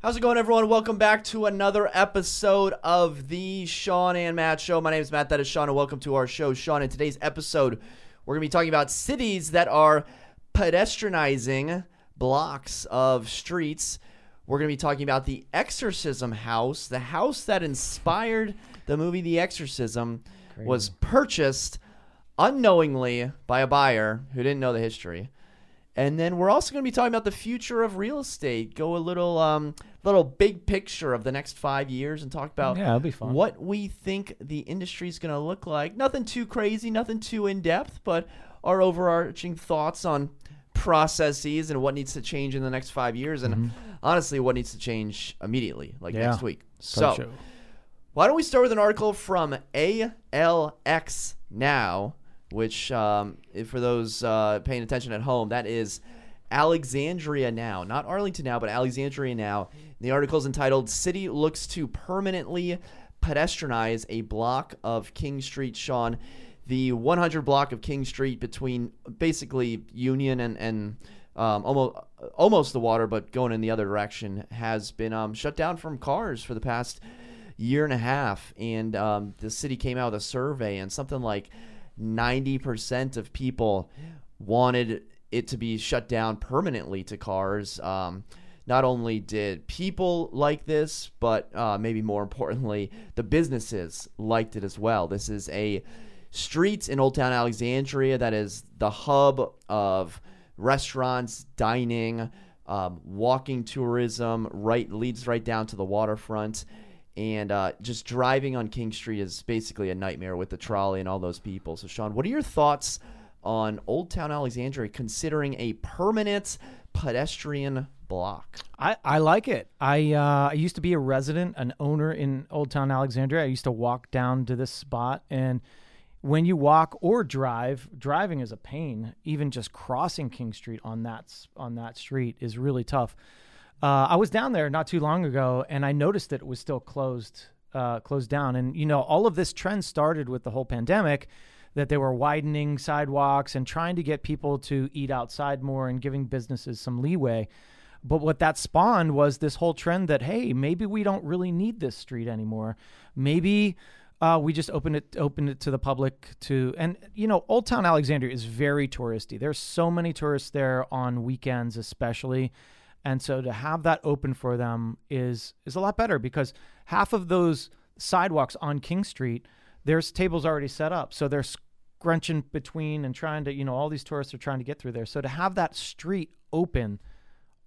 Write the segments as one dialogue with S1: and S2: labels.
S1: How's it going, everyone? Welcome back to another episode of the Shawn and Matt Show. My name is Matt. That is Shawn, and welcome to our show. Shawn, in today's episode, we're going to be talking about cities that are pedestrianizing blocks of streets. We're going to be talking about the Exorcism house, the house that inspired the movie The Exorcism, was purchased unknowingly by a buyer who didn't know the history. And then we're also going to be talking about the future of real estate. Go a little, um, little big picture of the next five years, and talk about
S2: Yeah, that'll be fun.
S1: what we think the industry is going to look like. Nothing too crazy, nothing too in depth, but our overarching thoughts on processes and what needs to change in the next five years, and honestly, what needs to change immediately, like
S2: Mm-hmm. Yeah.
S1: next week. So. Why don't we start with an article from ALX Now, which, um, for those uh, paying attention at home, that is Alexandria Now, not Arlington Now, but Alexandria Now. The article is entitled "City Looks to Permanently Pedestrianize a Block of King Street." Shawn, the 100 block of King Street between basically Union and and um, almost almost the water, but going in the other direction, has been um, shut down from cars for the past year and a half, and um, the city came out with a survey, and something like 90% of people wanted it to be shut down permanently to cars. Um, not only did people like this, but uh, maybe more importantly, the businesses liked it as well. This is a street in Old Town Alexandria that is the hub of restaurants, dining, um, walking tourism. Right leads right down to the waterfront, and uh, just driving on King Street is basically a nightmare with the trolley and all those people. So, Shawn, what are your thoughts on Old Town Alexandria considering a permanent pedestrian block?
S2: I, I like it. I uh, I used to be a resident, an owner in Old Town Alexandria. I used to walk down to this spot, and when you walk or drive, driving is a pain. Even just crossing King Street on that on that street is really tough. Uh, I was down there not too long ago, and I noticed that it was still closed uh, closed down. And you know, all of this trend started with the whole pandemic. That they were widening sidewalks and trying to get people to eat outside more and giving businesses some leeway. But what that spawned was this whole trend that hey, maybe we don't really need this street anymore. Maybe uh, we just open it open it to the public to and you know Old Town Alexandria is very touristy. There's so many tourists there on weekends, especially, and so to have that open for them is is a lot better because half of those sidewalks on King Street, there's tables already set up, so they're scrunching between and trying to you know all these tourists are trying to get through there. So to have that street open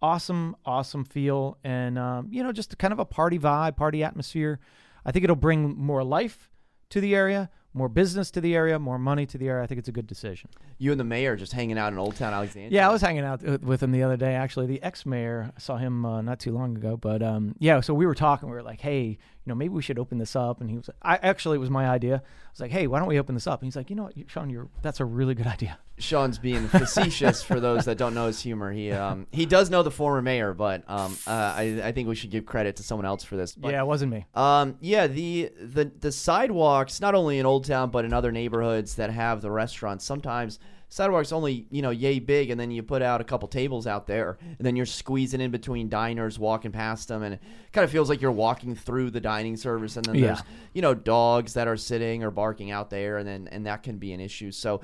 S2: awesome, awesome feel, and um, you know, just kind of a party vibe, party atmosphere. I think it'll bring more life to the area, more business to the area, more money to the area. I think it's a good decision.
S1: You and the mayor just hanging out in Old Town Alexandria.
S2: Yeah, I was hanging out with- with him the other day. Actually, the ex-mayor I saw him uh, not too long ago, but um, yeah. So we were talking. We were like, "Hey, you know, maybe we should open this up." And he was, "I actually, it was my idea." I was like, "Hey, why don't we open this up?" And he's like, "You know what, Shawn, you're that's a really good idea."
S1: Shawn's being facetious for those that don't know his humor. He um, he does know the former mayor, but um, uh, I, I think we should give credit to someone else for this. But,
S2: yeah, it wasn't me.
S1: Um, yeah, the, the the sidewalks, not only in Old Town but in other neighborhoods that have the restaurants, sometimes sidewalks only you know yay big, and then you put out a couple tables out there, and then you're squeezing in between diners, walking past them, and it kind of feels like you're walking through the dining service, and then
S2: Yeah.
S1: there's you know dogs that are sitting or barking out there, and then and that can be an issue. So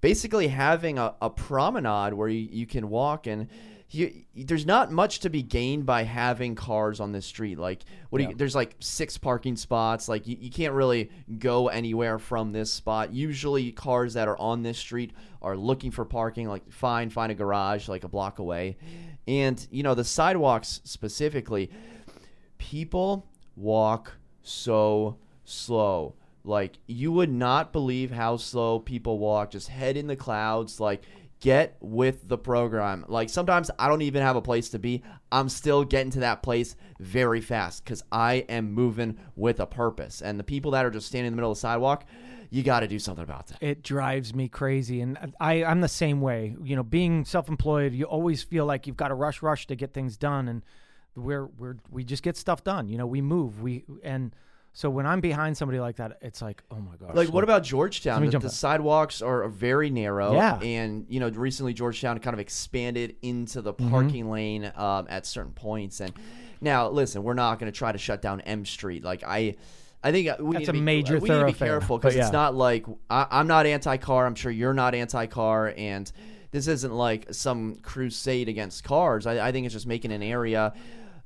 S1: basically, having a, a promenade where you, you can walk and you, there's not much to be gained by having cars on this street. Like, what do you? There's like six parking spots. Like, you, you can't really go anywhere from this spot. Usually, cars that are on this street are looking for parking. Like, fine, find a garage like a block away, and you know the sidewalks specifically. People walk so slow. Like you would not believe how slow people walk. Just head in the clouds. Like get with the program. Like sometimes I don't even have a place to be. I'm still getting to that place very fast because I am moving with a purpose. And the people that are just standing in the middle of the sidewalk, you got to do something about that.
S2: It drives me crazy, and I I'm the same way. You know, being self-employed, you always feel like you've got to rush, rush to get things done, and we're we're we just get stuff done. You know, we move, we and so when I'm behind somebody like that, it's like, oh my gosh.
S1: Like, what about Georgetown? The, the sidewalks are very narrow.
S2: Yeah.
S1: And, you know, recently Georgetown kind of expanded into the
S2: Mm-hmm.
S1: parking lane um, at certain points. And Now, listen, we're not going to try to shut down M Street. Like I, I think uh, we
S2: That's
S1: need to be,
S2: major
S1: we need to be careful because it's not like I, I'm not anti-car. I'm sure you're not anti-car, and this isn't like some crusade against cars. I, I think it's just making an area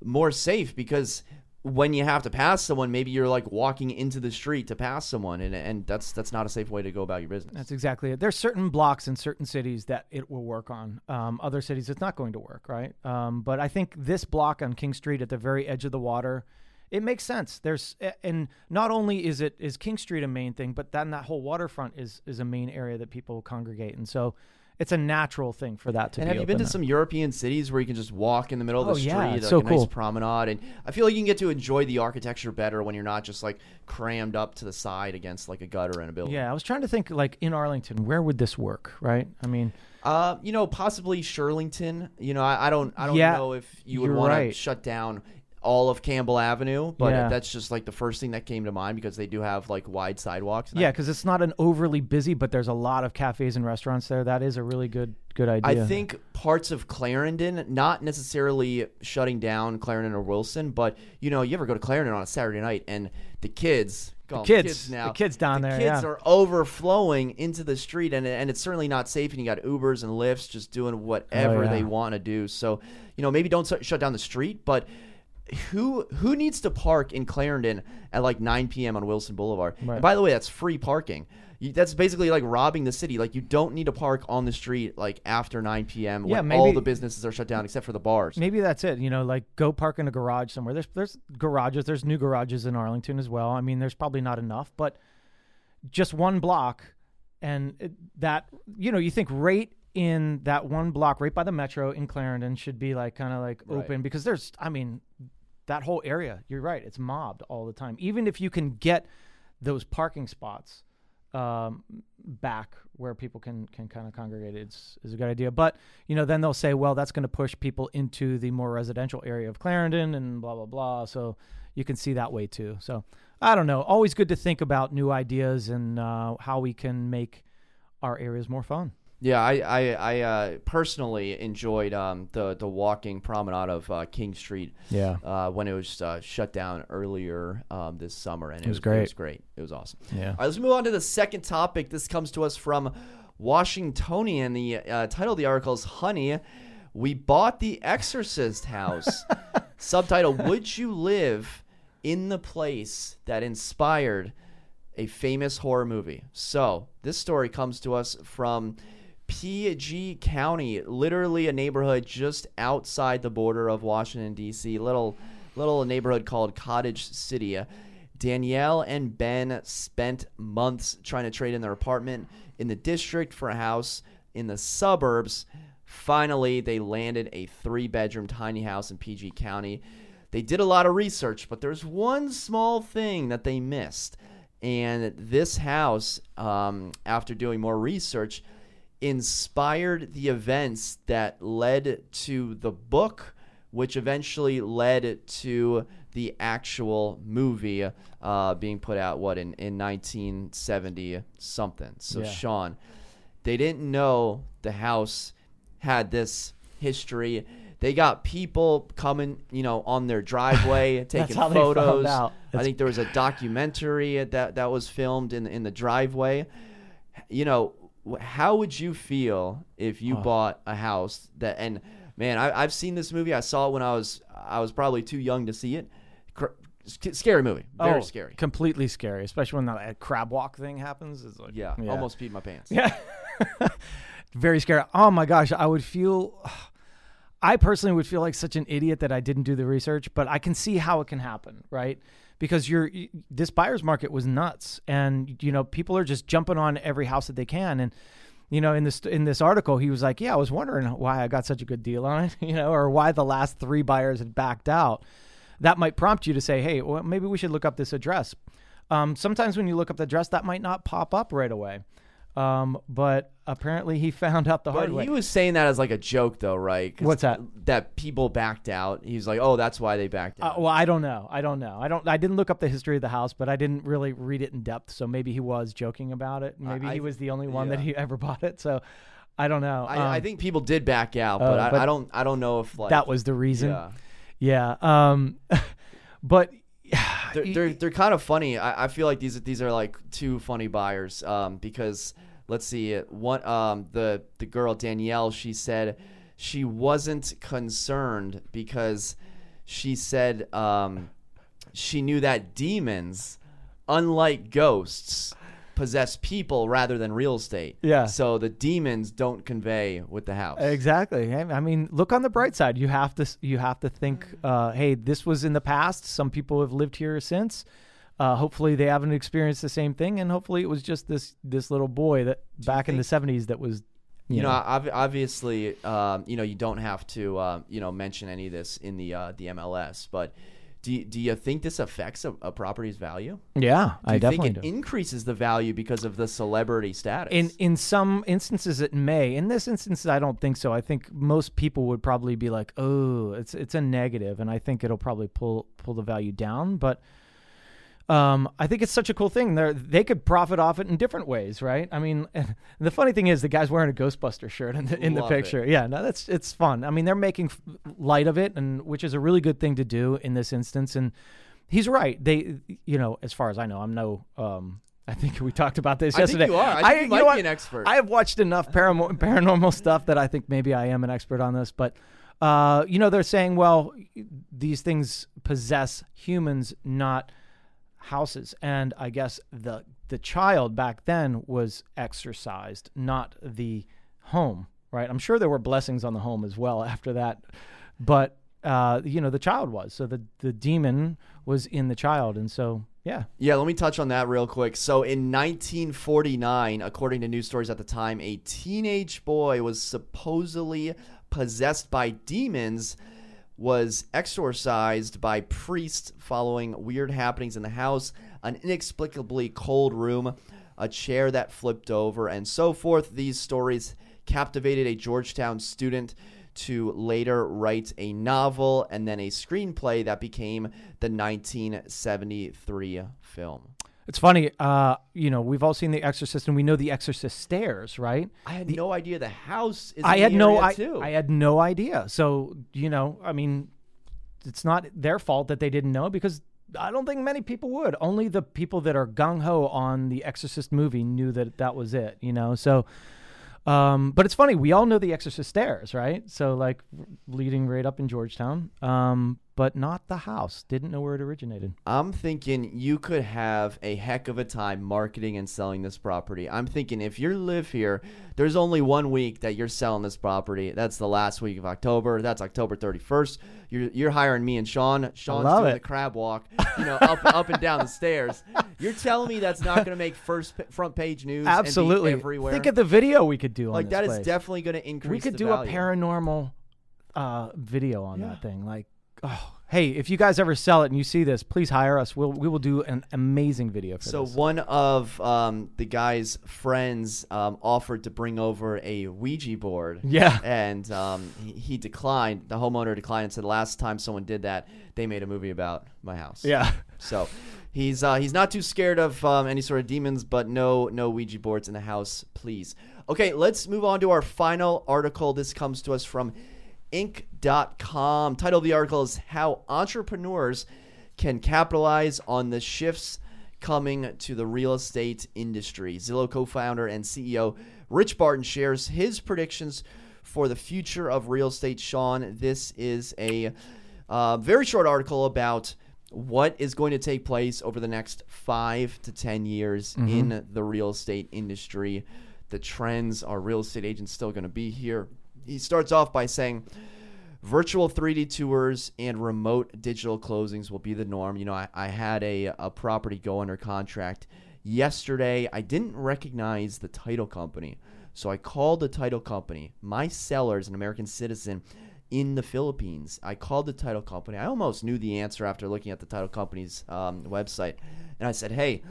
S1: more safe because when you have to pass someone, maybe you're like walking into the street to pass someone, and and that's that's not a safe way to go about your business.
S2: That's exactly it. There's certain blocks in certain cities that it will work on. Um, other cities, it's not going to work, right? Um, but I think this block on King Street at the very edge of the water, it makes sense. There's and not only is it is King Street a main thing, but then that whole waterfront is is a main area that people congregate, and so it's a natural thing for that to
S1: And
S2: be.
S1: have you been to some European cities where you can just walk in the middle of
S2: Oh,
S1: the street,
S2: yeah,
S1: like
S2: it's
S1: a
S2: so
S1: nice promenade? And I feel like you can get to enjoy the architecture better when you're not just like crammed up to the side against like a gutter and a building.
S2: Yeah, I was trying to think like in Arlington, where would this work, right? I mean,
S1: Uh, you know, possibly Shirlington. You know, I, I don't, I don't
S2: Yeah,
S1: know if you would want
S2: right.
S1: to shut down all of Campbell Avenue, but
S2: Yeah.
S1: that's just like the first thing that came to mind because they do have like wide sidewalks. And I-
S2: yeah, because it's not an overly busy, but there's a lot of cafes and restaurants there. That is a really good good idea.
S1: I think parts of Clarendon, not necessarily shutting down Clarendon or Wilson, but you know, you ever go to Clarendon on a Saturday night and the kids, call them oh,
S2: kids- the kids down
S1: the
S2: there,
S1: kids
S2: yeah.
S1: are overflowing into the street, and and it's certainly not safe. And you got Ubers and Lyfts just doing whatever
S2: Oh, yeah.
S1: they want to do. So you know, maybe don't s- shut down the street, but. Who who needs to park in Clarendon at like 9 p.m. on Wilson Boulevard?
S2: Right.
S1: And by the way, that's free parking. You, that's basically like robbing the city. Like you don't need to park on the street like after 9 p.m.
S2: Yeah,
S1: when all the businesses are shut down except for the bars.
S2: Maybe that's it. You know, like go park in a garage somewhere. There's there's garages. There's new garages in Arlington as well. I mean, there's probably not enough, but just one block, and it, that you know, you think right in that one block, right by the metro in Clarendon, should be like kind of like
S1: Right.
S2: open because there's, I mean, that whole area. You're right. It's mobbed all the time. Even if you can get those parking spots um, back where people can can kind of congregate it's is a good idea. But you know, then they'll say, well, that's going to push people into the more residential area of Clarendon and blah blah blah. So you can see that way too. So I don't know. Always good to think about new ideas and uh, how we can make our areas more fun.
S1: Yeah, I I, I uh, personally enjoyed um, the the walking promenade of uh, King Street
S2: Yeah.
S1: uh, when it was uh, shut down earlier um, this summer, and it,
S2: was
S1: It
S2: great.
S1: was great. It was awesome.
S2: Yeah.
S1: All right, let's move on to the second topic. This comes to us from Washingtonian. The uh, title of the article is "Honey, We Bought the Exorcist House." Subtitle: Would you live in the place that inspired a famous horror movie? So this story comes to us from. PG County, literally a neighborhood just outside the border of Washington D.C. Little, little neighborhood called Cottage City. Danielle and Ben spent months trying to trade in their apartment in the district for a house in the suburbs. Finally, they landed a three-bedroom tiny house in PG County. They did a lot of research, but there's one small thing that they missed. And this house, um, after doing more research, inspired the events that led to the book, which eventually led to the actual movie uh, being put out, what, in, in 1970 something. So,
S2: Yeah.
S1: Shawn, they didn't know the house had this history. They got people coming, you know, on their driveway taking
S2: how they found
S1: photos. I think there was a documentary that that was filmed in in the driveway. You know, how would you feel if you
S2: Oh.
S1: bought a house that and man, I, I've seen this movie. I saw it when I was I was probably too young to see it. Cr- scary movie, very
S2: Oh,
S1: scary.
S2: Completely scary, especially when that crab walk thing happens. It's like,
S1: Yeah, almost peed my pants.
S2: Yeah. Very scary. Oh my gosh, I would feel I personally would feel like such an idiot that I didn't do the research, but I can see how it can happen, right? Because you're this buyer's market was nuts and you know, people are just jumping on every house that they can and you know, in this in this article, he was like, "Yeah, I was wondering why I got such a good deal on it, you know, or why the last three buyers had backed out." That might prompt you to say, "Hey, well, maybe we should look up this address." Um, sometimes when you look up the address, that might not pop up right away. Um, but apparently, he found out the hard
S1: But
S2: way.
S1: he was saying that as like a joke, though, right? 'Cause
S2: What's that?
S1: That people backed out. He's like, "Oh, that's why they backed
S2: Uh,
S1: out."
S2: well, I don't know. I don't know. I don't. I didn't look up the history of the house, but I didn't really read it in depth. So maybe he was joking about it. Maybe
S1: I-
S2: he was the only one that
S1: yeah.
S2: he ever bought it. So I don't know.
S1: I, I
S2: Um,
S1: think people did back out,
S2: uh,
S1: but, I,
S2: but
S1: I don't. I don't know if like
S2: that was the reason.
S1: Yeah.
S2: Yeah. Um, but
S1: they're, they're, they're kind of funny. I, I feel like these these are like two funny buyers um, because let's see one um, the the girl Danielle she said she wasn't concerned because she said um, she knew that demons unlike ghosts possess people rather than real estate.
S2: Yeah.
S1: So the demons don't convey with the house.
S2: Exactly. I mean, look on the bright side. You have to you have to think, uh, hey, this was in the past. Some people have lived here since. Uh, hopefully, they haven't experienced the same thing, and hopefully, it was just this this little boy that back in the '70s that was. You,
S1: You know,
S2: know,
S1: ob- obviously, um, you know, you don't have to, uh, you know, mention any of this in the uh, the MLS. But do you, do you think this affects a, a property's value?
S2: yeah,
S1: Do
S2: I definitely
S1: think it
S2: do.
S1: increases the value because of the celebrity status?
S2: In in some instances, it may. In this instance, I don't think so. I think most people would probably be like, "Oh, it's it's a negative," and I think it'll probably pull pull the value down. But um, I think it's such a cool thing. They they could profit off it in different ways, right? I mean, the funny thing is, the guy's wearing a Ghostbuster shirt in the in the
S1: Love it.
S2: picture. Yeah, no, that's it's fun. I mean, they're making f- light of it, and which is a really good thing to do in this instance. And he's right. They, you know, as far as I know, I'm no. Um, I think we talked about this
S1: I think
S2: yesterday.
S1: you are. I think you might
S2: know
S1: be an expert.
S2: I have watched enough paranormal, paranormal stuff that I think maybe I am an expert on this. But uh, you know, they're saying, well, these things possess humans, not houses, and I guess the the child back then was exorcised, not the home. Right? I'm sure there were blessings on the home as well after that, but uh, you know, the child was. So the the demon was in the child, and so yeah.
S1: Yeah, let me touch on that real quick. So, in 1949, according to news stories at the time, a teenage boy was supposedly possessed by demons, was exorcised by priests following weird happenings in the house, an inexplicably cold room, a chair that flipped over, and so forth. These stories captivated a Georgetown student to later write a novel and then a screenplay that became the 1973 film.
S2: It's funny, uh, you know, we've all seen The Exorcist, and we know The Exorcist stairs, right?
S1: I had no idea the house is
S2: I
S1: in
S2: had
S1: the
S2: no, I,
S1: too.
S2: I had no idea. So you know, I mean, it's not their fault that they didn't know because I don't think many people would. Only the people that are gung ho on the Exorcist movie knew that that was it. You know, so. Um, but it's funny. We all know the Exorcist stairs, right? So like leading right up in Georgetown, um, but not the house. Didn't know where it originated.
S1: I'm thinking you could have a heck of a time marketing and selling this property. I'm thinking if you live here, there's only one week that you're selling this property. That's the last week of October. That's October 31st. You're you're hiring me and Shawn.
S2: Shawn's
S1: doing
S2: it.
S1: the crab walk, you know, up up and down the stairs. You're telling me that's not going to make first pa- front page news?
S2: Absolutely.
S1: everywhere.
S2: Think of the video we could do on
S1: like that is definitely going to increase.
S2: we could
S1: the
S2: do
S1: value.
S2: a paranormal uh, video on
S1: Yeah.
S2: that thing. Like, oh, hey, if you guys ever sell it and you see this, please hire us. We'll we will do an amazing video for
S1: So
S2: this.
S1: So one of um, the guy's friends um, offered to bring over a Ouija board.
S2: Yeah.
S1: And um, he, he declined. The homeowner declined and said, "Last time someone did that, they made a movie about my house."
S2: Yeah.
S1: So he's uh, he's not too scared of um, any sort of demons, but no no Ouija boards in the house, please. Okay, let's move on to our final article. This comes to us from Inc.com. Title of the article is How Entrepreneurs Can Capitalize on the Shifts Coming to the Real Estate Industry. Zillow co founder and CEO Rich Barton shares his predictions for the future of real estate. Shawn, this is a uh, very short article about what is going to take place over the next five to 10 years in the real estate industry. The trends are real estate agents still going to be here? He starts off by saying, virtual 3D tours and remote digital closings will be the norm. You know, I, I had a, a property go under contract yesterday. I didn't recognize the title company. So I called the title company. My seller is an American citizen in the Philippines. I called the title company. I almost knew the answer after looking at the title company's um, website. And I said, hey,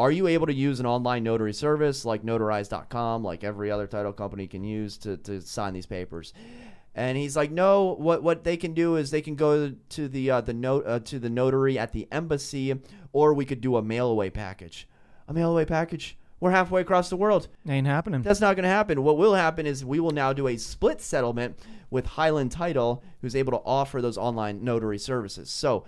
S1: are you able to use an online notary service like notarize.com, like every other title company can use to, to sign these papers? And he's like, no. What what they can do is they can go to the uh, the note uh, to the notary at the embassy, or we could do a mail away package. A mail away package? we're halfway across the world.
S2: Ain't happening.
S1: That's not going to happen. What will happen is we will now do a split settlement with Highland Title, who's able to offer those online notary services. So,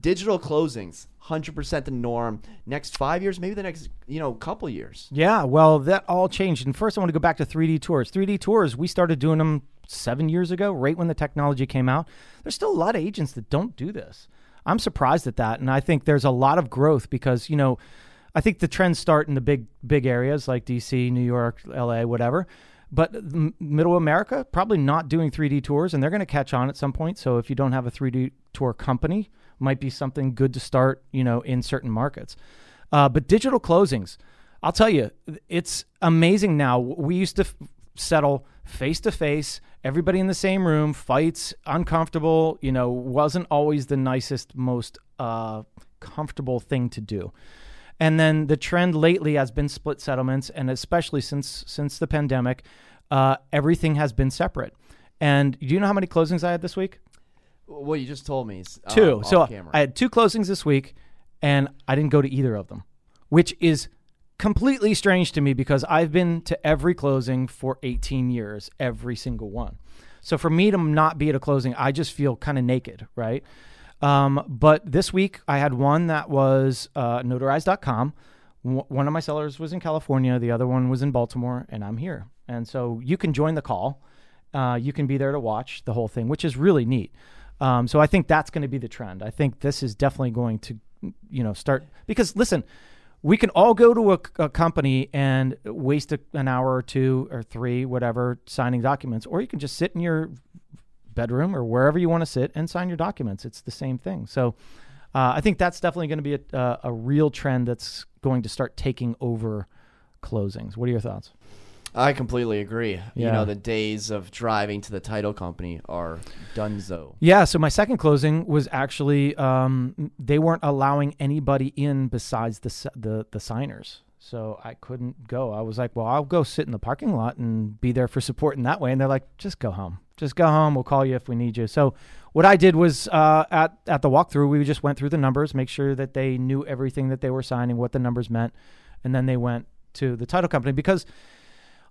S1: digital closings, 100% the norm. Next five years, maybe the next you know couple years.
S2: Yeah, well, that all changed. And first, I want to go back to 3D tours. 3D tours, we started doing them seven years ago, right when the technology came out. There's still a lot of agents that don't do this. I'm surprised at that, and I think there's a lot of growth because you know, I think the trends start in the big big areas like DC, New York, LA, whatever. But middle America probably not doing 3D tours, and they're going to catch on at some point. So if you don't have a 3D tour company, might be something good to start, you know, in certain markets. Uh, but digital closings, I'll tell you, it's amazing now. We used to f- settle face to face, everybody in the same room, fights, uncomfortable, you know, wasn't always the nicest, most uh, comfortable thing to do. And then the trend lately has been split settlements, and especially since since the pandemic, uh, everything has been separate. And do you know how many closings I had this week?
S1: Well, you just told me uh,
S2: two. So
S1: camera.
S2: I had two closings this week, and I didn't go to either of them, which is completely strange to me because I've been to every closing for 18 years, every single one. So for me to not be at a closing, I just feel kind of naked, right? Um, but this week I had one that was uh, notarize.com. W- one of my sellers was in California, the other one was in Baltimore, and I'm here. And so you can join the call. Uh, you can be there to watch the whole thing, which is really neat. Um, so I think that's going to be the trend. I think this is definitely going to, you know, start because listen, we can all go to a, a company and waste a, an hour or two or three, whatever, signing documents, or you can just sit in your bedroom or wherever you want to sit and sign your documents. It's the same thing. So uh, I think that's definitely going to be a, a, a real trend that's going to start taking over closings. What are your thoughts?
S1: I completely agree. You know, the days of driving to the title company are donezo.
S2: Yeah, so my second closing was actually um, they weren't allowing anybody in besides the the the signers. So I couldn't go. I was like, well, I'll go sit in the parking lot and be there for support in that way. And they're like, just go home. Just go home. We'll call you if we need you. So what I did was uh, at at the walkthrough, we just went through the numbers, make sure that they knew everything that they were signing, what the numbers meant, and then they went to the title company because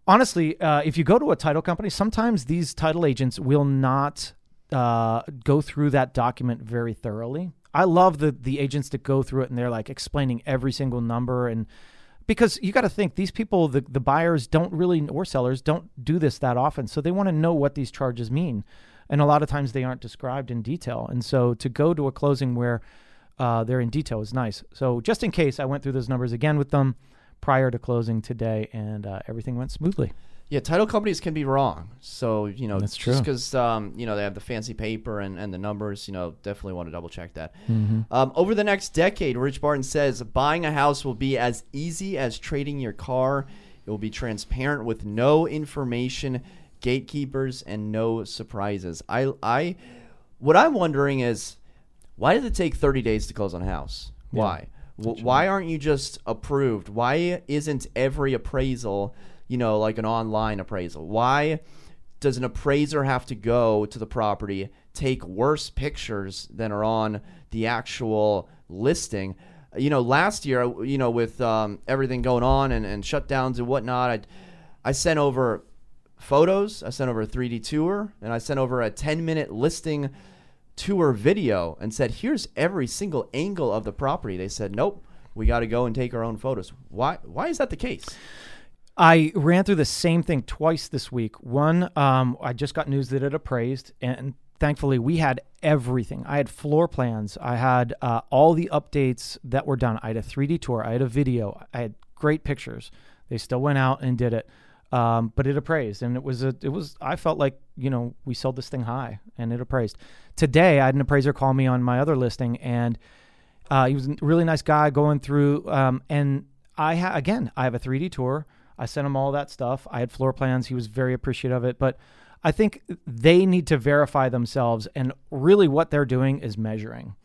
S2: honestly, uh, if you go to a title company, sometimes these title agents will not uh, go through that document very thoroughly. I love the the agents that go through it and they're like explaining every single number and because you got to think these people the the buyers don't really or sellers don't do this that often. So they want to know what these charges mean. And a lot of times they aren't described in detail. And so to go to a closing where uh, they're in detail is nice. So just in case i went through those numbers again with them prior to closing today and uh, everything went smoothly
S1: Yeah, title companies can be wrong. So, you know,
S2: That's
S1: just
S2: true.
S1: because, um, you know, they have the fancy paper and, and the numbers, you know, definitely want to double check that.
S2: Mm-hmm.
S1: Um, over the next decade, Rich Barton says buying a house will be as easy as trading your car. It will be transparent with no information, gatekeepers, and no surprises. I, I, what I'm wondering is, why does it take 30 days to close on a house?
S2: Yeah.
S1: Why? Why aren't you just approved? Why isn't every appraisal, you know, like an online appraisal? Why does an appraiser have to go to the property, take worse pictures than are on the actual listing? You know, last year, you know, with um, everything going on and, and shutdowns and whatnot, I, I sent over photos, I sent over a 3D tour, and I sent over a 10 minute listing tour video and said, "Here's every single angle of the property." They said, "Nope, we got to go and take our own photos." Why? Why is that the case?
S2: I ran through the same thing twice this week. One, um, I just got news that it appraised, and thankfully we had everything. I had floor plans. I had uh, all the updates that were done. I had a 3D tour. I had a video. I had great pictures. They still went out and did it, um, but it appraised, and it was a. It was. I felt like you know we sold this thing high, and it appraised. Today, I had an appraiser call me on my other listing, and uh, he was a really nice guy going through. Um, and I ha- again, I have a 3D tour. I sent him all that stuff. I had floor plans. He was very appreciative of it. But I think they need to verify themselves. And really, what they're doing is measuring.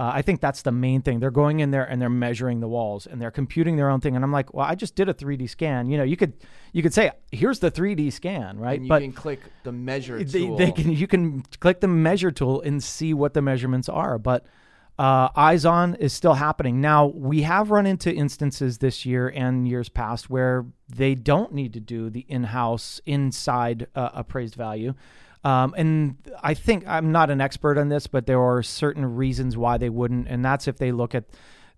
S2: Uh, I think that's the main thing. They're going in there and they're measuring the walls and they're computing their own thing. And I'm like, well, I just did a 3D scan. You know, you could you could say, here's the 3D scan, right?
S1: And you
S2: but
S1: can click the measure
S2: they, they can you can click the measure tool and see what the measurements are but uh, eyes on is still happening. Now, we have run into instances this year and years past where they don't need to do the in house, inside uh, appraised value. Um, and I think I'm not an expert on this, but there are certain reasons why they wouldn't. And that's if they look at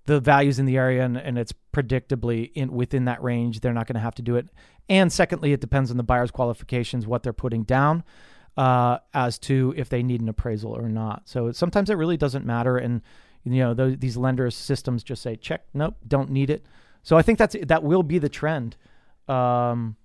S2: the values in the area and, and it's predictably in within that range, they're not going to have to do it. And secondly, it depends on the buyer's qualifications, what they're putting down uh, as to if they need an appraisal or not. So sometimes it really doesn't matter, and you know those, these lenders systems just say check, nope, don't need it. So I think that's that will be the trend. Um,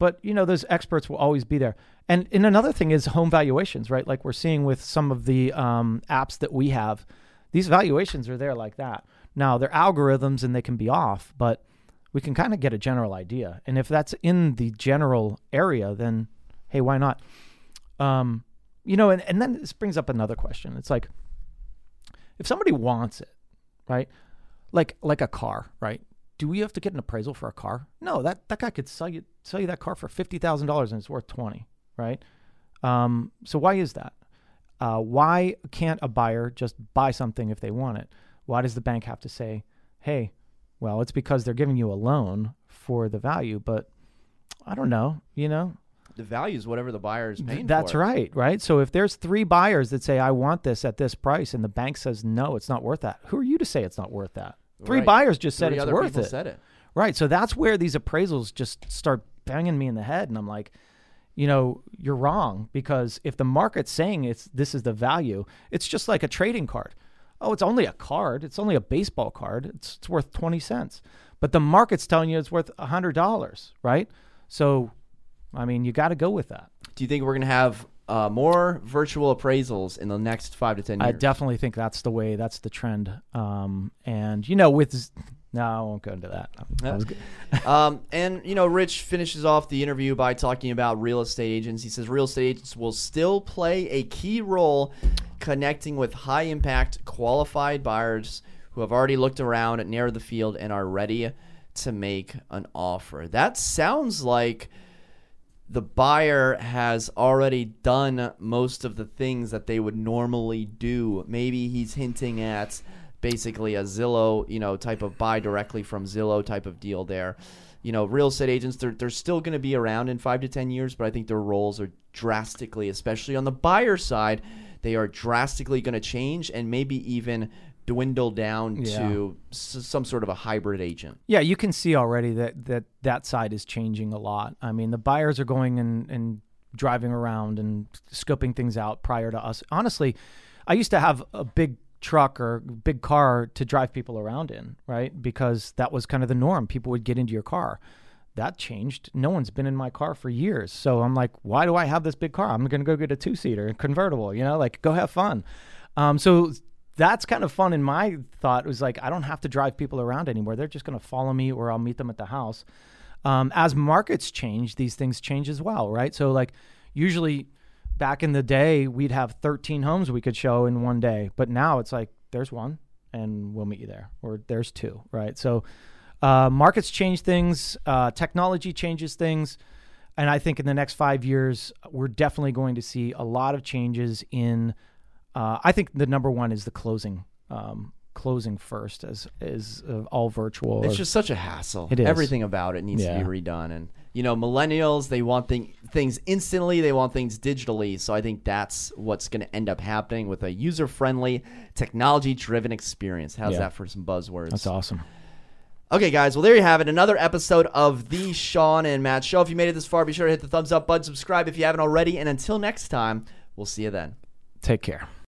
S2: but you know those experts will always be there. And and another thing is home valuations, right? Like we're seeing with some of the um, apps that we have, these valuations are there like that. Now they're algorithms and they can be off, but we can kind of get a general idea. And if that's in the general area, then hey, why not? Um, you know, and, and then this brings up another question. It's like if somebody wants it, right? Like like a car, right? Do we have to get an appraisal for a car? No, that, that guy could sell you sell you that car for fifty thousand dollars and it's worth twenty, right? Um, so why is that? Uh, why can't a buyer just buy something if they want it? Why does the bank have to say, "Hey, well, it's because they're giving you a loan for the value," but I don't know, you know,
S1: The value is whatever the buyer is paying
S2: that's
S1: for.
S2: right, right? So if there's three buyers that say I want this at this price and the bank says no, it's not worth that. Who are you to say it's not worth that? Three
S1: Right.
S2: buyers just said
S1: Three
S2: it's worth it.
S1: said it.
S2: Right. So that's where these appraisals just start banging me in the head and I'm like, you know, you're wrong because if the market's saying it's this is the value, it's just like a trading card. Oh, it's only a card. It's only a baseball card. It's, it's worth 20 cents. But the market's telling you it's worth $100, right? So I mean, you got to go with that.
S1: Do you think we're gonna have uh, more virtual appraisals in the next five to ten years?
S2: I definitely think that's the way. That's the trend. Um, and you know, with z- no, I won't go into that. That
S1: um, and you know, Rich finishes off the interview by talking about real estate agents. He says real estate agents will still play a key role connecting with high impact qualified buyers who have already looked around and narrowed the field and are ready to make an offer. That sounds like the buyer has already done most of the things that they would normally do. Maybe he's hinting at basically a Zillow, you know, type of buy directly from Zillow type of deal there. You know, real estate agents, they're, they're still going to be around in five to 10 years, but I think their roles are drastically, especially on the buyer side, they are drastically going to change and maybe even dwindle down
S2: Yeah.
S1: to s- some sort of a hybrid agent.
S2: Yeah, you can see already that that that side is changing a lot. I mean, the buyers are going and and driving around and scoping things out prior to us. Honestly, I used to have a big truck or big car to drive people around in, right? Because that was kind of the norm. People would get into your car. That changed. No one's been in my car for years. So I'm like, why do I have this big car? I'm going to go get a two seater convertible, you know, like go have fun. Um, so that's kind of fun And my thought. Was like, I don't have to drive people around anymore. They're just going to follow me or I'll meet them at the house. Um, as markets change, these things change as well, right? So, like, usually back in the day, we'd have 13 homes we could show in one day. But now it's like, there's one and we'll meet you there, or there's two, right? So, uh, markets change things, uh, technology changes things. And I think in the next five years, we're definitely going to see a lot of changes in. Uh, I think the number one is the closing, um, closing first, as is uh, all virtual.
S1: It's
S2: or-
S1: just such a hassle.
S2: It is.
S1: Everything about it needs
S2: Yeah.
S1: to be redone. And you know, millennials they want thing, things instantly. They want things digitally. So I think that's what's going to end up happening with a user-friendly, technology-driven experience. How's
S2: Yeah.
S1: that for some buzzwords?
S2: that's awesome.
S1: Okay, guys. Well, there you have it. Another episode of the Shawn and Matt Show. If you made it this far, be sure to hit the thumbs up button, subscribe if you haven't already, and until next time, we'll see you then.
S2: Take care.